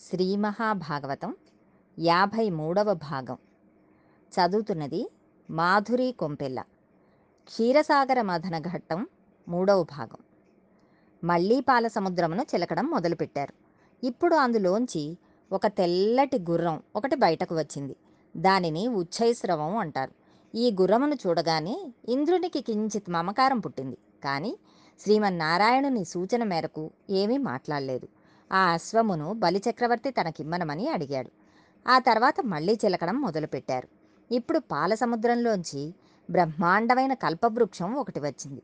శ్రీ మహాభాగవతం యాభై మూడవ భాగం. చదువుతున్నది మాధురి కొంపెల్ల. క్షీరసాగర మథన ఘట్టం మూడవ భాగం. మళ్ళీ పాల సముద్రమును చిలకడం మొదలుపెట్టారు. ఇప్పుడు అందులోంచి ఒక తెల్లటి గుర్రం ఒకటి బయటకు వచ్చింది. దానిని ఉచ్చైస్రవం అంటారు. ఈ గుర్రమును చూడగానే ఇంద్రునికి కించిత్ మమకారం పుట్టింది. కానీ శ్రీమన్నారాయణుని సూచన మేరకు ఏమీ మాట్లాడలేదు. ఆ అశ్వమును బలిచక్రవర్తి తనకిమ్మనమని అడిగాడు. ఆ తర్వాత మళ్ళీ చిలకడం మొదలుపెట్టారు. ఇప్పుడు పాల సముద్రంలోంచి బ్రహ్మాండమైన కల్పవృక్షం ఒకటి వచ్చింది.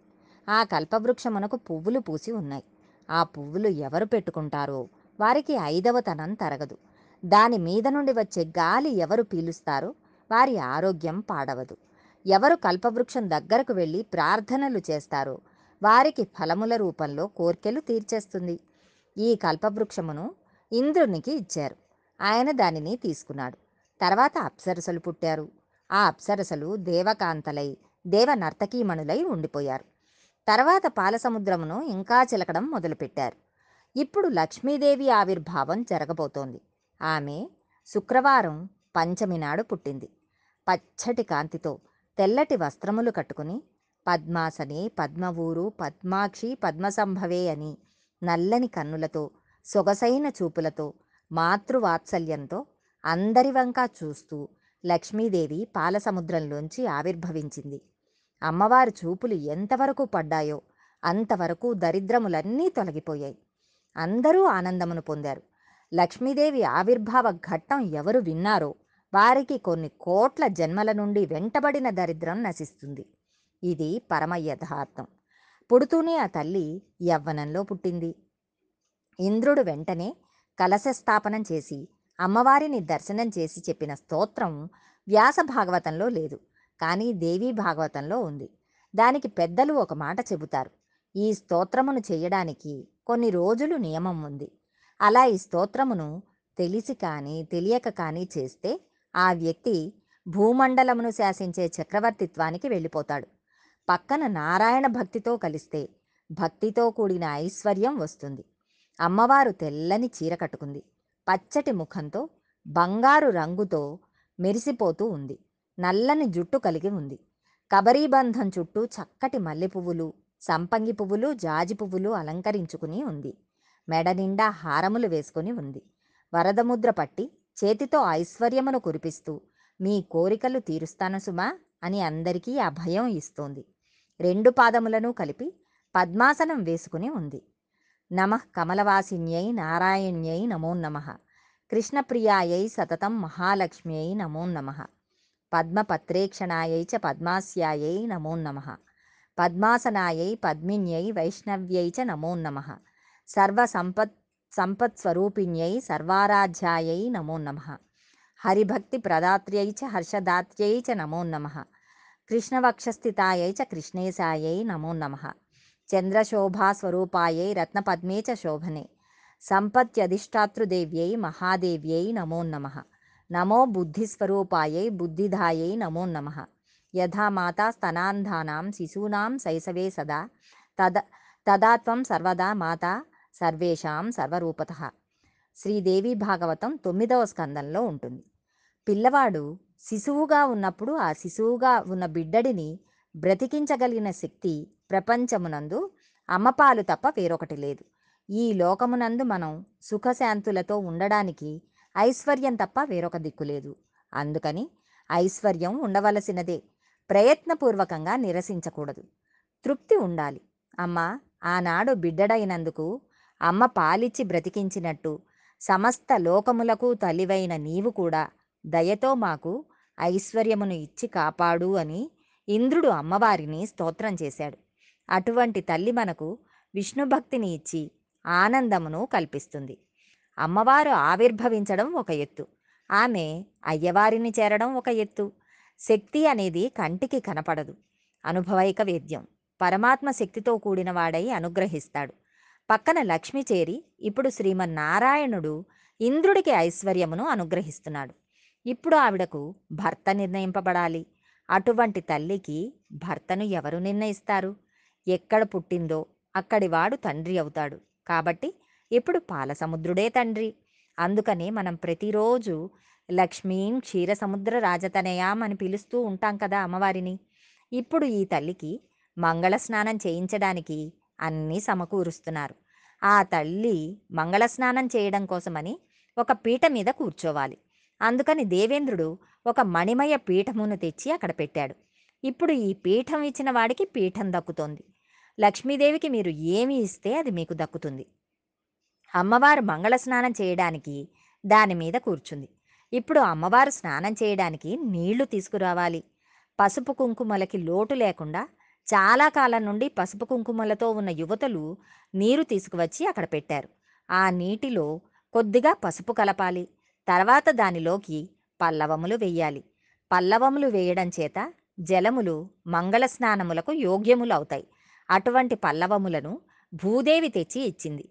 ఆ కల్పవృక్షమునకు పువ్వులు పూసి ఉన్నాయి. ఆ పువ్వులు ఎవరు పెట్టుకుంటారో వారికి ఐదవతనం తరగదు. దాని మీద నుండి వచ్చే గాలి ఎవరు పీలుస్తారో వారి ఆరోగ్యం పాడవదు. ఎవరు కల్పవృక్షం దగ్గరకు వెళ్ళి ప్రార్థనలు చేస్తారో వారికి ఫలముల రూపంలో కోర్కెలు తీర్చేస్తుంది. ఈ కల్పవృక్షమును ఇంద్రునికి ఇచ్చారు. ఆయన దానిని తీసుకున్నాడు. తర్వాత అప్సరసలు పుట్టారు. ఆ అప్సరసలు దేవకాంతలై దేవ నర్తకీమణులై ఉండిపోయారు. తర్వాత పాలసముద్రమును ఇంకా చిలకడం మొదలుపెట్టారు. ఇప్పుడు లక్ష్మీదేవి ఆవిర్భావం జరగబోతోంది. ఆమె శుక్రవారం పంచమి నాడు పుట్టింది. పచ్చటి కాంతితో తెల్లటి వస్త్రములు కట్టుకుని పద్మాసని పద్మవూరు పద్మాక్షి పద్మసంభవే అని నల్లని కన్నులతో సొగసైన చూపులతో మాతృవాత్సల్యంతో అందరి వంకా చూస్తూ లక్ష్మీదేవి పాలసముద్రంలోంచి ఆవిర్భవించింది. అమ్మవారి చూపులు ఎంతవరకు పడ్డాయో అంతవరకు దరిద్రములన్నీ తొలగిపోయాయి. అందరూ ఆనందమును పొందారు. లక్ష్మీదేవి ఆవిర్భావ ఘట్టం ఎవరు విన్నారో వారికి కొన్ని కోట్ల జన్మల నుండి వెంటబడిన దరిద్రం నశిస్తుంది. ఇది పరమ యథార్థం పుడుతూనే ఆ తల్లి యవ్వనంలో పుట్టింది. ఇంద్రుడు వెంటనే కలశ స్థాపనం చేసి అమ్మవారిని దర్శనం చేసి చెప్పిన స్తోత్రం వ్యాస భాగవతంలో లేదు కానీ దేవీ భాగవతంలో ఉంది. దానికి పెద్దలు ఒక మాట చెబుతారు. ఈ స్తోత్రమును చేయడానికి కొన్ని రోజులు నియమం ఉంది. అలా ఈ స్తోత్రమును తెలిసి కానీ తెలియక కానీ చేస్తే ఆ వ్యక్తి భూమండలమును శాసించే చక్రవర్తిత్వానికి వెళ్ళిపోతాడు. పక్కన నారాయణ భక్తితో కలిస్తే భక్తితో కూడిన ఐశ్వర్యం వస్తుంది. అమ్మవారు తెల్లని చీర కట్టుకుంది. పచ్చటి ముఖంతో బంగారు రంగుతో మెరిసిపోతూ ఉంది. నల్లని జుట్టు కలిగి ఉంది. కబరీబంధం చుట్టూ చక్కటి మల్లె పువ్వులు సంపంగి పువ్వులు జాజి పువ్వులు అలంకరించుకుని ఉంది. మెడ నిండా హారములు వేసుకుని ఉంది. వరదముద్ర పట్టి చేతితో ఐశ్వర్యమును కురిపిస్తూ మీ కోరికలు తీరుస్తాను సుమా అని అందరికీ అభయం ఇస్తోంది. రెండు పాదములను కలిపి పద్మాసనం వేసుకుని ఉంది. నమ కమలవాసిన్యై నారాయణ్యై నమో నమ. కృష్ణప్రియాయై సతతం మహాలక్ష్మ్యై నమో నమ. పద్మపత్రేక్షణాయై చ పద్మాస్యాయై నమో నమ. పద్మాసనాయై పద్మిన్యై వైష్ణవ్యై చ నమో నమ. సర్వసంపత్ సంపత్స్వరూపిణ్యై సర్వారాధ్యాయై నమో నమ. హరిభక్తి ప్రదాత్ర్యై చ హర్షదాత్ర్యై చ నమో నమ. కృష్ణవక్షస్థితాయై చ కృష్ణేశాయై నమో నమ. చంద్రశోభాస్వరూపాయై రత్నపద్మే చ శోభనే. సంపత్యధిష్టాతృదేవ్యై మహాదేవ్యై నమో నమ. నమో బుద్ధిస్వరూపాయై బుద్ధిధాయై నమో నమ. యథా మాతా స్తనాంధానాం శిశూనాం శైశవే సదా. తద తదా త్వం సర్వదా మాతా సర్వేషాం సర్వరూపత. శ్రీదేవి భాగవతం తొమ్మిదవ స్కందంలో ఉంటుంది. పిల్లవాడు శిశువుగా ఉన్నప్పుడు ఆ శిశువుగా ఉన్న బిడ్డడిని బ్రతికించగలిగిన శక్తి ప్రపంచమునందు అమ్మపాలు తప్ప వేరొకటి లేదు. ఈ లోకమునందు మనం సుఖశాంతులతో ఉండడానికి ఐశ్వర్యం తప్ప వేరొక దిక్కు లేదు. అందుకని ఐశ్వర్యం ఉండవలసినదే. ప్రయత్నపూర్వకంగా నిరసించకూడదు. తృప్తి ఉండాలి. అమ్మ ఆనాడు బిడ్డడైనందుకు అమ్మ పాలిచ్చి బ్రతికించినట్టు సమస్త లోకములకు తల్లివైన నీవు కూడా దయతో మాకు ఐశ్వర్యమును ఇచ్చి కాపాడు అని ఇంద్రుడు అమ్మవారిని స్తోత్రం చేశాడు. అటువంటి తల్లి మనకు విష్ణుభక్తిని ఇచ్చి ఆనందమును కల్పిస్తుంది. అమ్మవారు ఆవిర్భవించడం ఒక ఎత్తు. ఆమె అయ్యవారిని చేరడం ఒక ఎత్తు. శక్తి అనేది కంటికి కనపడదు. అనుభవైక వేద్యం. పరమాత్మ శక్తితో కూడిన వాడై అనుగ్రహిస్తాడు. పక్కన లక్ష్మి చేరి ఇప్పుడు శ్రీమన్నారాయణుడు ఇంద్రుడికి ఐశ్వర్యమును అనుగ్రహిస్తున్నాడు. ఇప్పుడు ఆవిడకు భర్త నిర్ణయింపబడాలి. అటువంటి తల్లికి భర్తను ఎవరు నిర్ణయిస్తారు? ఎక్కడ పుట్టిందో అక్కడి వాడు తండ్రి అవుతాడు. కాబట్టి ఇప్పుడు పాలసముద్రుడే తండ్రి. అందుకనే మనం ప్రతిరోజు లక్ష్మీం క్షీరసముద్ర రాజతనయాం అని పిలుస్తూ ఉంటాం కదా అమ్మవారిని. ఇప్పుడు ఈ తల్లికి మంగళ స్నానం చేయించడానికి అన్నీ సమకూరుస్తున్నారు. ఆ తల్లి మంగళ స్నానం చేయడం కోసమని ఒక పీట మీద కూర్చోవాలి. అందుకని దేవేంద్రుడు ఒక మణిమయ పీఠమును తెచ్చి అక్కడ పెట్టాడు. ఇప్పుడు ఈ పీఠం ఇచ్చిన వాడికి పీఠం దక్కుతోంది. లక్ష్మీదేవికి మీరు ఏమి ఇస్తే అది మీకు దక్కుతుంది. అమ్మవారు మంగళ స్నానం చేయడానికి దాని మీద కూర్చుంది. ఇప్పుడు అమ్మవారు స్నానం చేయడానికి నీళ్ళు తీసుకురావాలి. పసుపు కుంకుమలకి లోటు లేకుండా చాలా కాలం నుండి పసుపు కుంకుమలతో ఉన్న యువతలు నీరు తీసుకువచ్చి అక్కడ పెట్టారు. ఆ నీటిలో కొద్దిగా పసుపు కలపాలి. తర్వాత దానిలోకి పల్లవములు వెయ్యాలి. పల్లవములు వేయడం చేత జలములు మంగళ స్నానములకు యోగ్యములు అవుతాయి. అటువంటి పల్లవములను భూదేవి తెచ్చి ఇచ్చింది.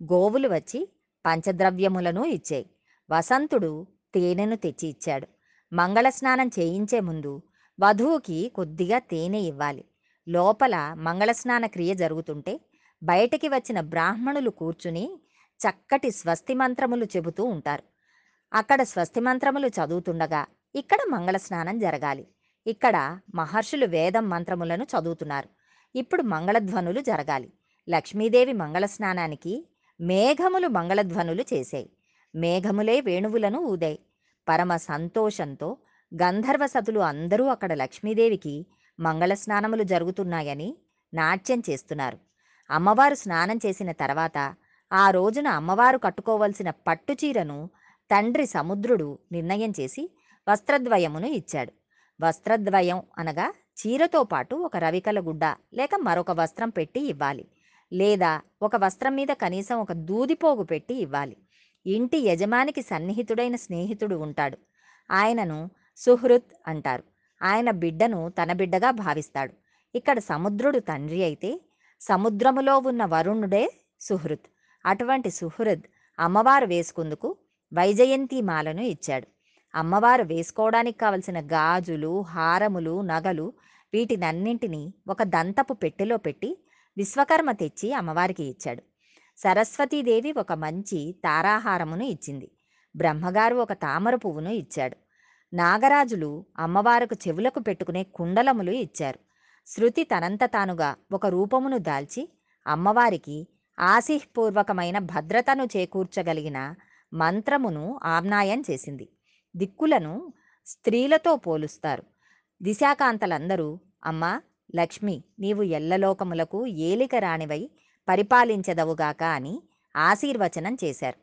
గోవులు వచ్చి పంచద్రవ్యములను ఇచ్చాయి. వసంతుడు తేనెను తెచ్చి ఇచ్చాడు. మంగళ స్నానం చేయించే ముందు వధువుకి కొద్దిగా తేనె ఇవ్వాలి. లోపల మంగళస్నాన క్రియ జరుగుతుంటే బయటికి వచ్చిన బ్రాహ్మణులు కూర్చుని చక్కటి స్వస్తి మంత్రములు చెబుతూ ఉంటారు. అక్కడ స్వస్తి మంత్రములు చదువుతుండగా ఇక్కడ మంగళ స్నానం జరగాలి. ఇక్కడ మహర్షులు వేదం మంత్రములను చదువుతున్నారు. ఇప్పుడు మంగళధ్వనులు జరగాలి. లక్ష్మీదేవి మంగళ స్నానానికి మేఘములు మంగళధ్వనులు చేశాయి మేఘములే వేణువులను ఊదాయి. పరమ సంతోషంతో గంధర్వ సతులు అందరూ అక్కడ లక్ష్మీదేవికి మంగళ స్నానములు జరుగుతున్నాయని నాట్యం చేస్తున్నారు. అమ్మవారు స్నానం చేసిన తర్వాత ఆ రోజున అమ్మవారు కట్టుకోవలసిన పట్టు చీరను తండ్రి సముద్రుడు నిర్ణయం చేసి వస్త్రద్వయమును ఇచ్చాడు. వస్త్రద్వయం అనగా చీరతో పాటు ఒక రవికల గుడ్డ లేక మరొక వస్త్రం పెట్టి ఇవ్వాలి. లేదా ఒక వస్త్రం మీద కనీసం ఒక దూదిపోగు పెట్టి ఇవ్వాలి. ఇంటి యజమానికి సన్నిహితుడైన స్నేహితుడు ఉంటాడు. ఆయనను సుహృత్ అంటారు. ఆయన బిడ్డను తన బిడ్డగా భావిస్తాడు. ఇక్కడ సముద్రుడు తండ్రి అయితే సముద్రములో ఉన్న వరుణుడే సుహృత్. అటువంటి సుహృద్ అమ్మవారు వేసుకుందుకు వైజయంతి మాలను ఇచ్చాడు. అమ్మవారు వేసుకోవడానికి కావలసిన గాజులు హారములు నగలు వీటినన్నింటినీ ఒక దంతపు పెట్టెలో పెట్టి విశ్వకర్మ తెచ్చి అమ్మవారికి ఇచ్చాడు. సరస్వతీదేవి ఒక మంచి తారాహారమును ఇచ్చింది. బ్రహ్మగారు ఒక తామర పువ్వును ఇచ్చాడు. నాగరాజులు అమ్మవారికి చెవులకు పెట్టుకునే కుండలములు ఇచ్చారు. శృతి తనంత తానుగా ఒక రూపమును దాల్చి అమ్మవారికి ఆశీపూర్వకమైన భద్రతను చేకూర్చగలిగిన మంత్రమును ఆమ్నాయం చేసింది. దిక్కులను స్త్రీలతో పోలుస్తారు. దిశాకాంతలందరూ అమ్మా లక్ష్మి నీవు ఎల్లలోకములకు ఏలిక రాణివై పరిపాలించదవుగాక అని ఆశీర్వచనం చేశారు.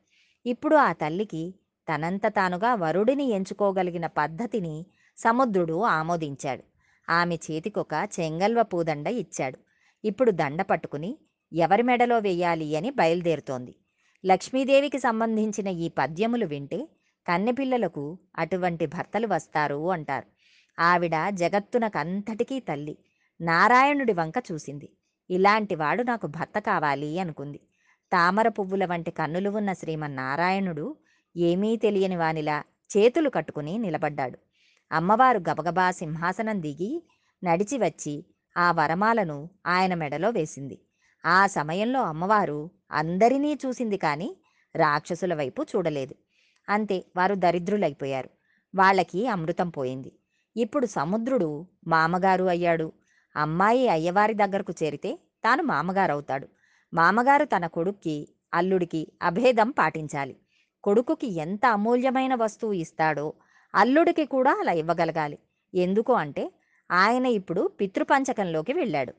ఇప్పుడు ఆ తల్లికి తనంత తానుగా వరుడిని ఎంచుకోగలిగిన పద్ధతిని సముద్రుడు ఆమోదించాడు. ఆమె చేతికొక చెంగల్వ పూదండ ఇచ్చాడు. ఇప్పుడు దండ పట్టుకుని ఎవరి మెడలో వెయ్యాలి అని బయలుదేరుతోంది. లక్ష్మీదేవికి సంబంధించిన ఈ పద్యములు వింటే కన్నెపిల్లలకు అటువంటి భర్తలు వస్తారు అంటారు. ఆవిడ జగత్తునకంతటికీ తల్లి. నారాయణుడి వంక చూసింది. ఇలాంటివాడు నాకు భర్త కావాలి అనుకుంది. తామర పువ్వుల వంటి కన్నులు ఉన్న శ్రీమన్నారాయణుడు ఏమీ తెలియని వానిలా చేతులు కట్టుకుని నిలబడ్డాడు. అమ్మవారు గబగబా సింహాసనం దిగి నడిచి వచ్చి ఆ వరమాలను ఆయన మెడలో వేసింది. ఆ సమయంలో అమ్మవారు అందరినీ చూసింది కానీ రాక్షసుల వైపు చూడలేదు. అంతే వారు దరిద్రులైపోయారు. వాళ్ళకి అమృతం పోయింది. ఇప్పుడు సముద్రుడు మామగారు అయ్యాడు. అమ్మాయి అయ్యవారి దగ్గరకు చేరితే తాను మామగారు అవుతాడు మామగారు తన కొడుక్కి అల్లుడికి అభేదం పాటించాలి. కొడుకుకి ఎంత అమూల్యమైన వస్తువు ఇస్తాడో అల్లుడికి కూడా అలా ఇవ్వగలగాలి. ఎందుకు అంటే ఆయన ఇప్పుడు పితృపంచకంలోకి వెళ్ళాడు.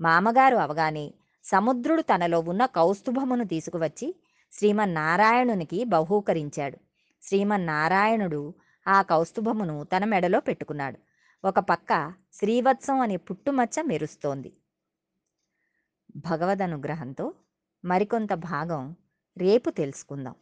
మామగారు అవగానే సముద్రుడు తనలో ఉన్న కౌస్తుభమును తీసుకువచ్చి శ్రీమన్నారాయణునికి బహూకరించాడు. శ్రీమన్నారాయణుడు ఆ కౌస్తుభమును తన మెడలో పెట్టుకున్నాడు. ఒక పక్క శ్రీవత్సం అనే పుట్టుమచ్చ మెరుస్తోంది. భగవద్ అనుగ్రహంతో మరికొంత భాగం రేపు తెలుసుకుందాం.